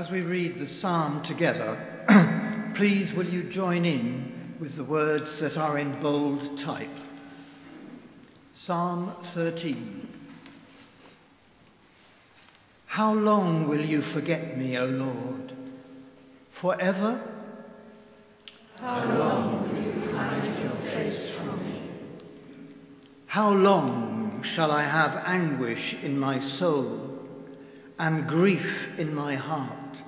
As we read the psalm together, please will you join in with the words that are in bold type. Psalm 13. How long will you forget me, O Lord? Forever? How long will you hide your face from me? How long shall I have anguish in my soul and grief in my heart,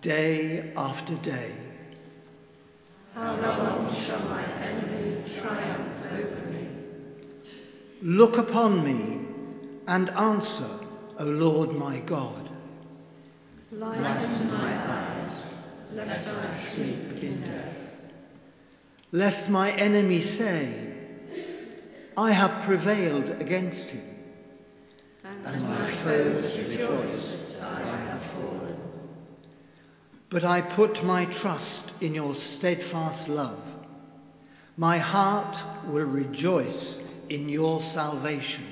day after day? How long shall my enemy triumph over me? Look upon me and answer, O Lord my God. Lighten my eyes, lest I sleep in death. Lest my enemy say, I have prevailed against him, And my foes rejoice that I have fallen. but I put my trust in your steadfast love. My heart will rejoice in your salvation.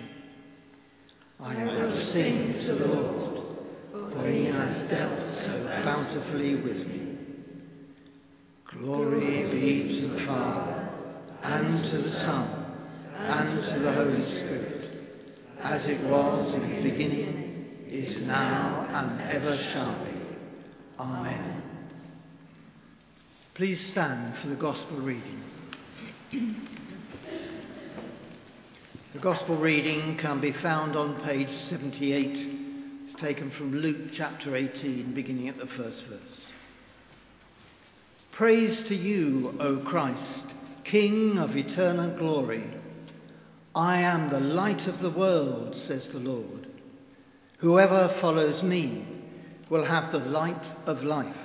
I will sing to the Lord, for he has dealt so bountifully with me. Glory be to the Father, and to the Son, and to the Holy Spirit, as it was in the beginning, is now, and ever shall be. Amen. Please stand for the Gospel reading. The Gospel reading can be found on page 78. It's taken from Luke chapter 18, beginning at the first verse. Praise to you, O Christ, King of eternal glory. I am the light of the world, says the Lord. Whoever follows me will have the light of life.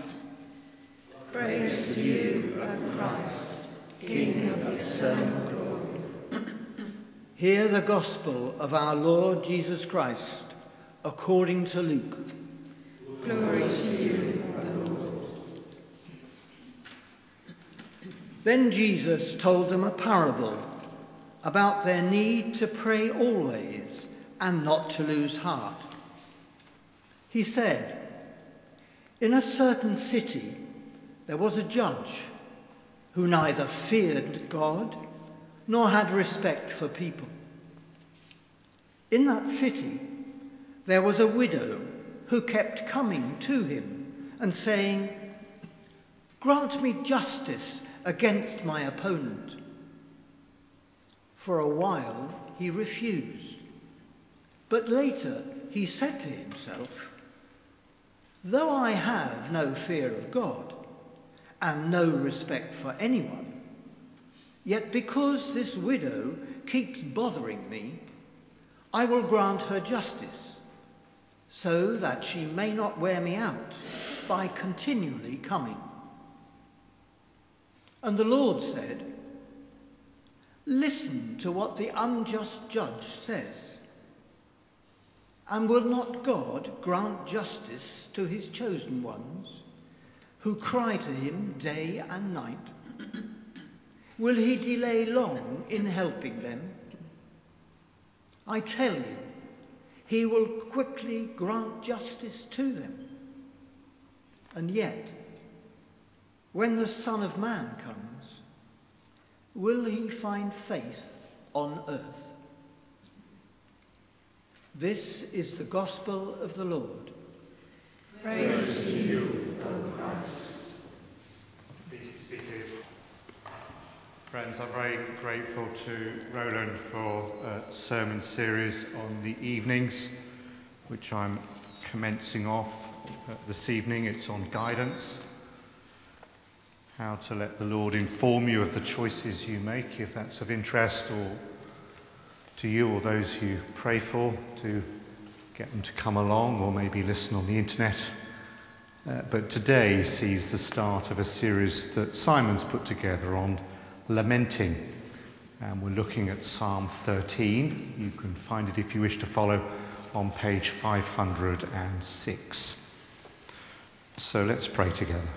Praise to you, O Christ, King of eternal glory. Hear the gospel of our Lord Jesus Christ according to Luke. Glory to you, O Lord. Then Jesus told them a parable about their need to pray always and not to lose heart. He said, In a certain city there was a judge who neither feared God nor had respect for people. In that city there was a widow who kept coming to him and saying, Grant me justice against my opponent. For a while he refused. But later he said to himself, Though I have no fear of God and no respect for anyone, yet because this widow keeps bothering me, I will grant her justice, so that she may not wear me out by continually coming. And the Lord said, Listen to what the unjust judge says. And will not God grant justice to his chosen ones, who cry to him day and night? will he delay long in helping them? I tell you, he will quickly grant justice to them. And yet, when the Son of Man comes, will he find faith on earth? This is the gospel of the Lord. Praise to you, O Christ. Be seated. Friends, I'm very grateful to Roland for a sermon series on the evenings, which I'm commencing off this evening. It's on guidance, how to let the Lord inform you of the choices you make, if that's of interest or to you or those you pray for, to get them to come along or maybe listen on the internet. Uh, but today sees the start of a series that Simon's put together on lamenting. And we're looking at Psalm 13. You can find it if you wish to follow on page 506. So let's pray together.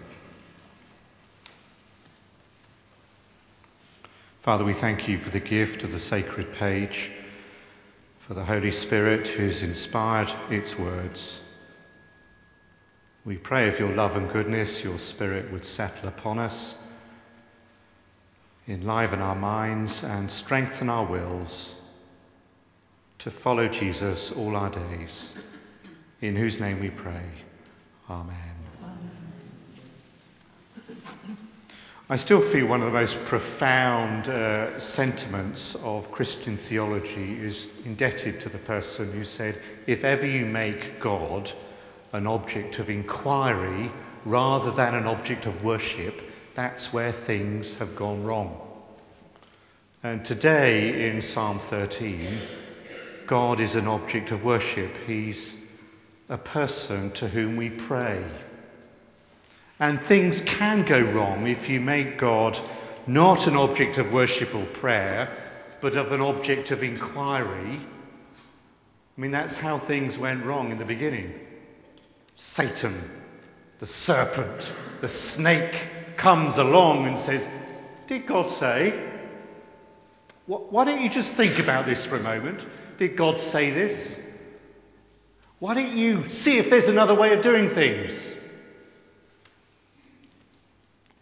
Father, we thank you for the gift of the sacred page, for the Holy Spirit who's inspired its words. We pray of your love and goodness, your Spirit would settle upon us, enliven our minds, and strengthen our wills to follow Jesus all our days. In whose name we pray. Amen. I still feel one of the most profound uh, sentiments of Christian theology is indebted to the person who said, If ever you make God an object of inquiry rather than an object of worship, that's where things have gone wrong. And today in Psalm 13, God is an object of worship. He's a person to whom we pray. And things can go wrong if you make God not an object of worship or prayer, but of an object of inquiry. I mean, that's how things went wrong in the beginning. Satan, the serpent, the snake comes along and says, Did God say? Why don't you just think about this for a moment? Did God say this? Why don't you see if there's another way of doing things?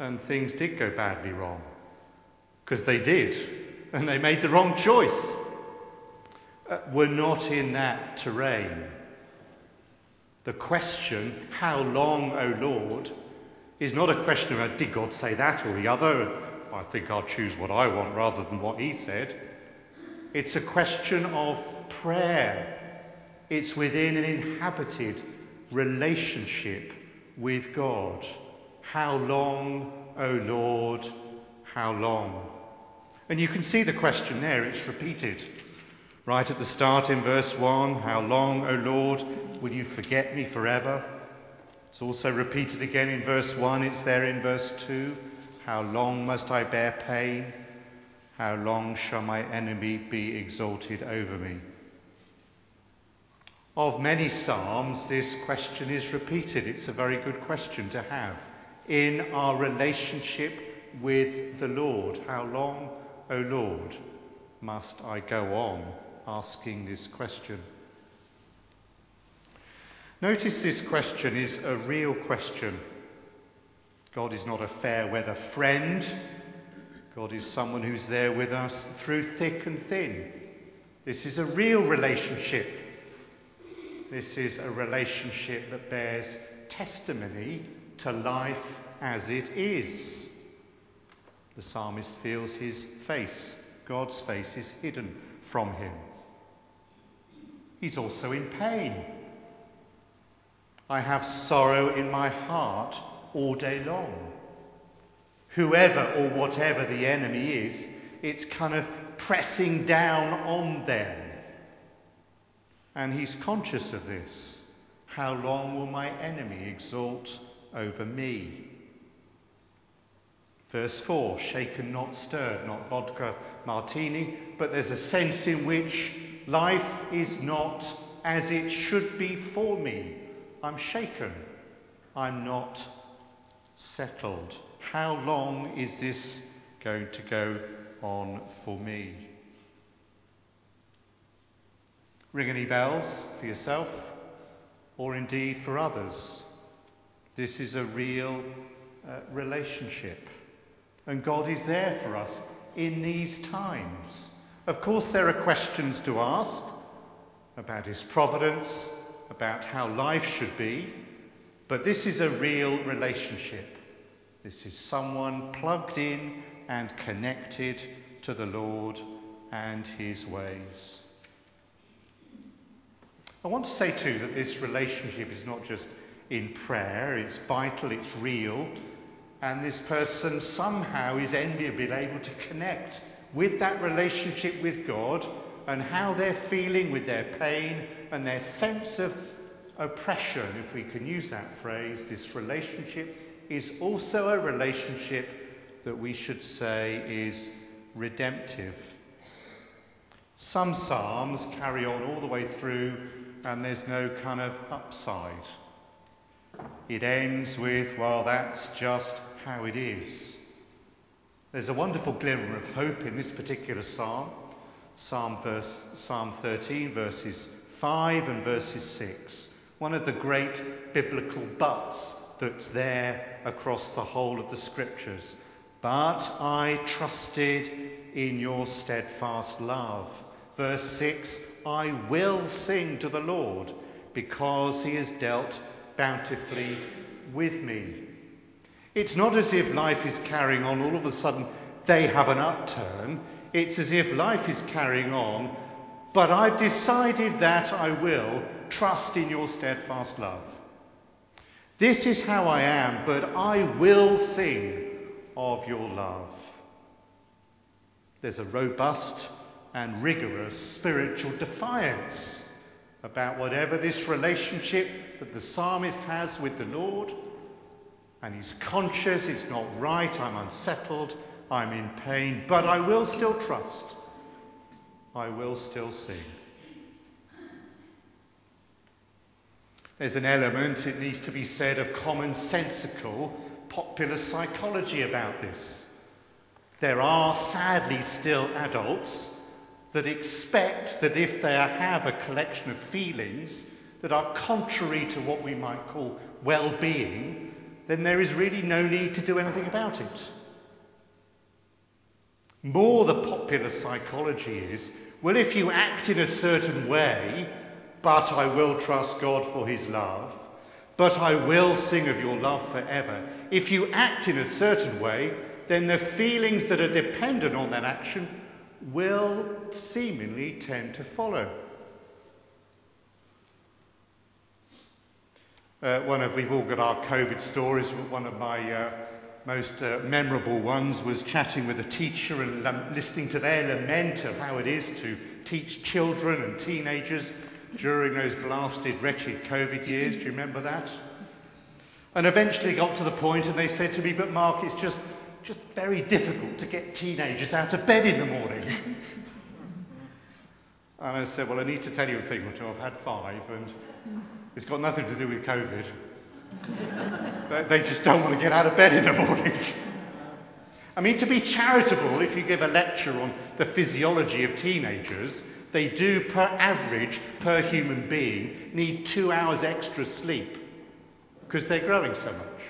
And things did go badly wrong. Because they did. And they made the wrong choice. Uh, we're not in that terrain. The question, how long, O Lord, is not a question about did God say that or the other? I think I'll choose what I want rather than what He said. It's a question of prayer. It's within an inhabited relationship with God. How long, O Lord, how long? And you can see the question there, it's repeated. Right at the start in verse 1 How long, O Lord, will you forget me forever? It's also repeated again in verse 1, it's there in verse 2. How long must I bear pain? How long shall my enemy be exalted over me? Of many Psalms, this question is repeated. It's a very good question to have in our relationship with the Lord. How long, O Lord, must I go on asking this question? Notice this question is a real question. God is not a fair weather friend. God is someone who's there with us through thick and thin. This is a real relationship. This is a relationship that bears testimony to life as it is. The psalmist feels his face, God's face, is hidden from him. He's also in pain. I have sorrow in my heart all day long. Whoever or whatever the enemy is, it's kind of pressing down on them. And he's conscious of this. How long will my enemy exalt over me? Verse 4 shaken, not stirred, not vodka martini, but there's a sense in which life is not as it should be for me. I'm shaken. I'm not settled. How long is this going to go on for me? Ring any bells for yourself or indeed for others? This is a real uh, relationship. And God is there for us in these times. Of course, there are questions to ask about His providence, about how life should be, but this is a real relationship. This is someone plugged in and connected to the Lord and His ways. I want to say too that this relationship is not just in prayer, it's vital, it's real, and this person somehow is enviably able to connect with that relationship with God and how they're feeling with their pain and their sense of oppression, if we can use that phrase. This relationship is also a relationship that we should say is redemptive. Some Psalms carry on all the way through and there's no kind of upside. It ends with, well, that's just how it is. There's a wonderful glimmer of hope in this particular psalm. Psalm, verse, psalm 13, verses 5 and verses 6. One of the great biblical buts that's there across the whole of the scriptures. But I trusted in your steadfast love. Verse 6 I will sing to the Lord because he has dealt bountifully with me. It's not as if life is carrying on, all of a sudden they have an upturn. It's as if life is carrying on, but I've decided that I will trust in your steadfast love. This is how I am, but I will sing of your love. There's a robust and rigorous spiritual defiance about whatever this relationship that the psalmist has with the Lord. And he's conscious it's not right, I'm unsettled, I'm in pain, but I will still trust. I will still sing. There's an element, it needs to be said, of commonsensical popular psychology about this. There are sadly still adults that expect that if they have a collection of feelings that are contrary to what we might call well being, then there is really no need to do anything about it. More the popular psychology is well, if you act in a certain way, but I will trust God for his love, but I will sing of your love forever. If you act in a certain way, then the feelings that are dependent on that action will seemingly tend to follow. Uh, one of we've all got our COVID stories. One of my uh, most uh, memorable ones was chatting with a teacher and listening to their lament of how it is to teach children and teenagers during those blasted, wretched COVID years. Do you remember that? And eventually got to the point and they said to me, But Mark, it's just, just very difficult to get teenagers out of bed in the morning. and I said, Well, I need to tell you a thing or two. I've had five and it's got nothing to do with COVID. they just don't want to get out of bed in the morning. I mean, to be charitable, if you give a lecture on the physiology of teenagers, they do, per average, per human being, need two hours extra sleep because they're growing so much.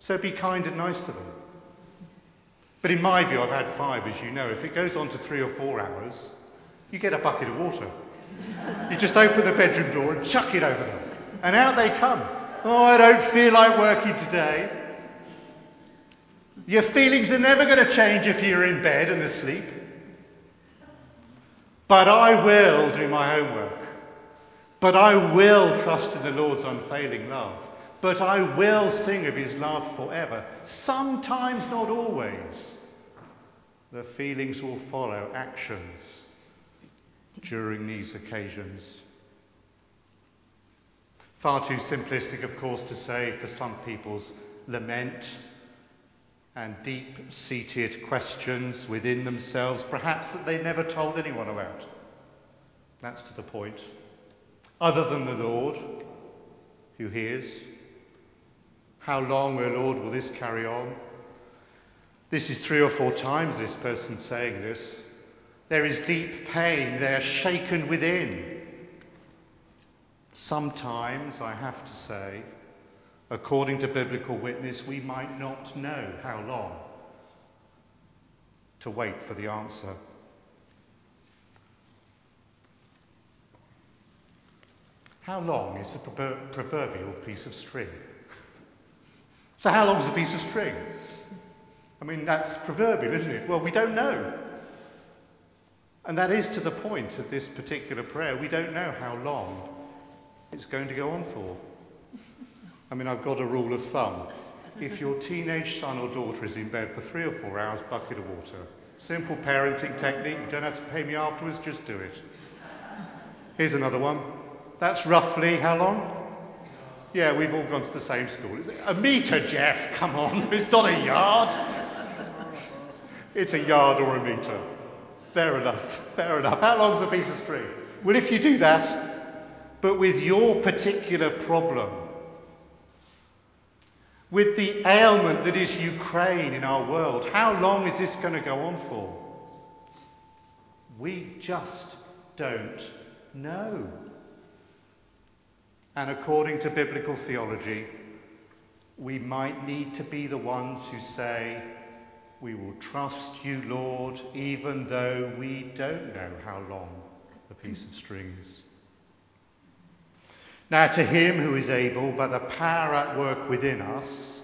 So be kind and nice to them. But in my view, I've had five, as you know. If it goes on to three or four hours, you get a bucket of water. You just open the bedroom door and chuck it over them. And out they come. Oh, I don't feel like working today. Your feelings are never going to change if you're in bed and asleep. But I will do my homework. But I will trust in the Lord's unfailing love. But I will sing of his love forever. Sometimes, not always. The feelings will follow actions during these occasions. Far too simplistic, of course, to say for some people's lament and deep seated questions within themselves, perhaps that they never told anyone about. That's to the point. Other than the Lord, who hears. How long, O Lord, will this carry on? This is three or four times this person saying this. There is deep pain, they are shaken within. Sometimes, I have to say, according to biblical witness, we might not know how long to wait for the answer. How long is a proverbial piece of string? So, how long is a piece of string? I mean, that's proverbial, isn't it? Well, we don't know. And that is to the point of this particular prayer. We don't know how long it's going to go on for. I mean, I've got a rule of thumb. If your teenage son or daughter is in bed for three or four hours, bucket of water. Simple parenting technique. You don't have to pay me afterwards, just do it. Here's another one. That's roughly how long? Yeah, we've all gone to the same school. A metre, Jeff, come on. It's not a yard. It's a yard or a metre. Fair enough. Fair enough. How long's a piece of string? Well, if you do that, but with your particular problem, with the ailment that is Ukraine in our world. How long is this going to go on for? We just don't know. And according to biblical theology, we might need to be the ones who say, We will trust you, Lord, even though we don't know how long the piece of string is. Now, to him who is able, by the power at work within us,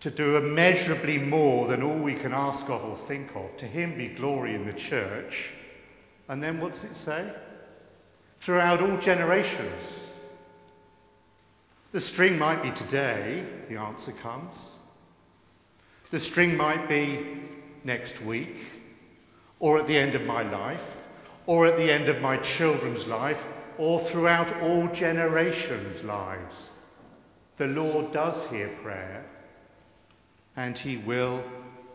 to do immeasurably more than all we can ask of or think of, to him be glory in the church. And then what does it say? Throughout all generations. The string might be today, the answer comes. The string might be next week, or at the end of my life, or at the end of my children's life, or throughout all generations' lives. The Lord does hear prayer, and he will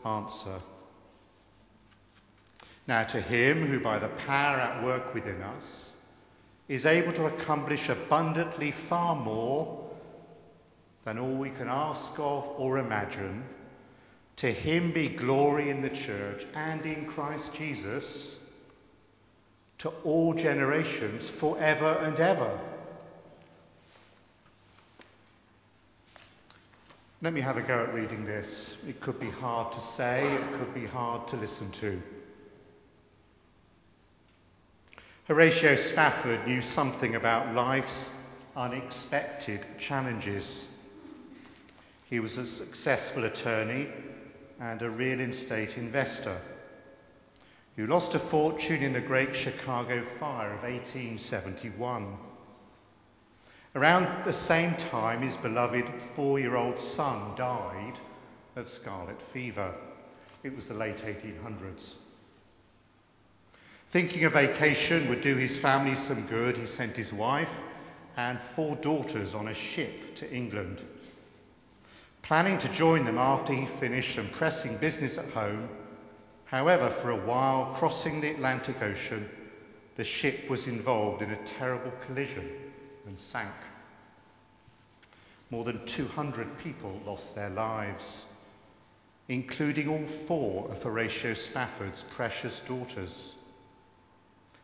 answer. Now, to him who, by the power at work within us, is able to accomplish abundantly far more than all we can ask of or imagine, to him be glory in the church and in Christ Jesus to all generations forever and ever. Let me have a go at reading this. It could be hard to say, it could be hard to listen to. Horatio Spafford knew something about life's unexpected challenges. He was a successful attorney and a real estate investor who lost a fortune in the Great Chicago Fire of 1871. Around the same time, his beloved four year old son died of scarlet fever. It was the late 1800s. Thinking a vacation would do his family some good, he sent his wife and four daughters on a ship to England. Planning to join them after he finished some pressing business at home, However, for a while, crossing the Atlantic Ocean, the ship was involved in a terrible collision and sank. More than 200 people lost their lives, including all four of Horatio Spafford's precious daughters.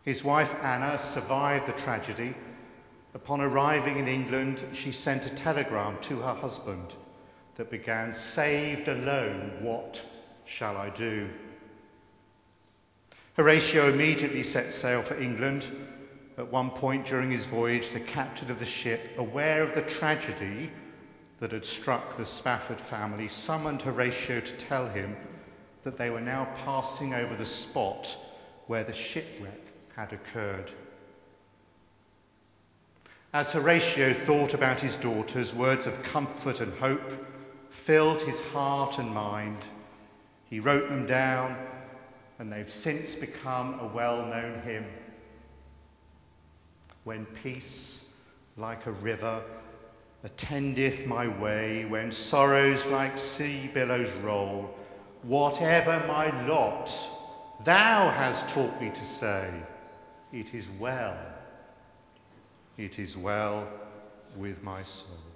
His wife Anna survived the tragedy. Upon arriving in England, she sent a telegram to her husband that began, Saved alone, what shall I do? Horatio immediately set sail for England. At one point during his voyage, the captain of the ship, aware of the tragedy that had struck the Spafford family, summoned Horatio to tell him that they were now passing over the spot where the shipwreck had occurred. As Horatio thought about his daughters, words of comfort and hope filled his heart and mind. He wrote them down and they've since become a well known hymn. When peace, like a river, attendeth my way, when sorrows like sea billows roll, whatever my lot, thou hast taught me to say, It is well, it is well with my soul.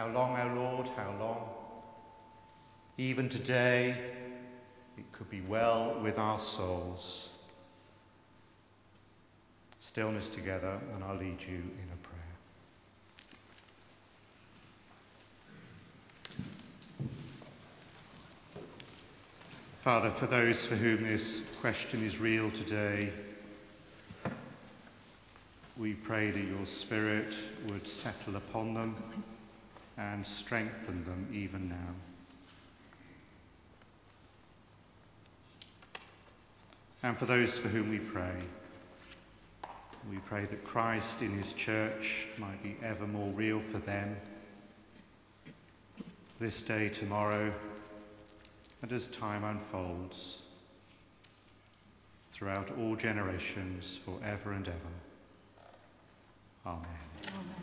How long, our Lord, how long? Even today, it could be well with our souls. Stillness together, and I'll lead you in a prayer. Father, for those for whom this question is real today, we pray that your Spirit would settle upon them and strengthen them even now. And for those for whom we pray, we pray that Christ in his church might be ever more real for them this day, tomorrow, and as time unfolds throughout all generations, forever and ever. Amen. Amen.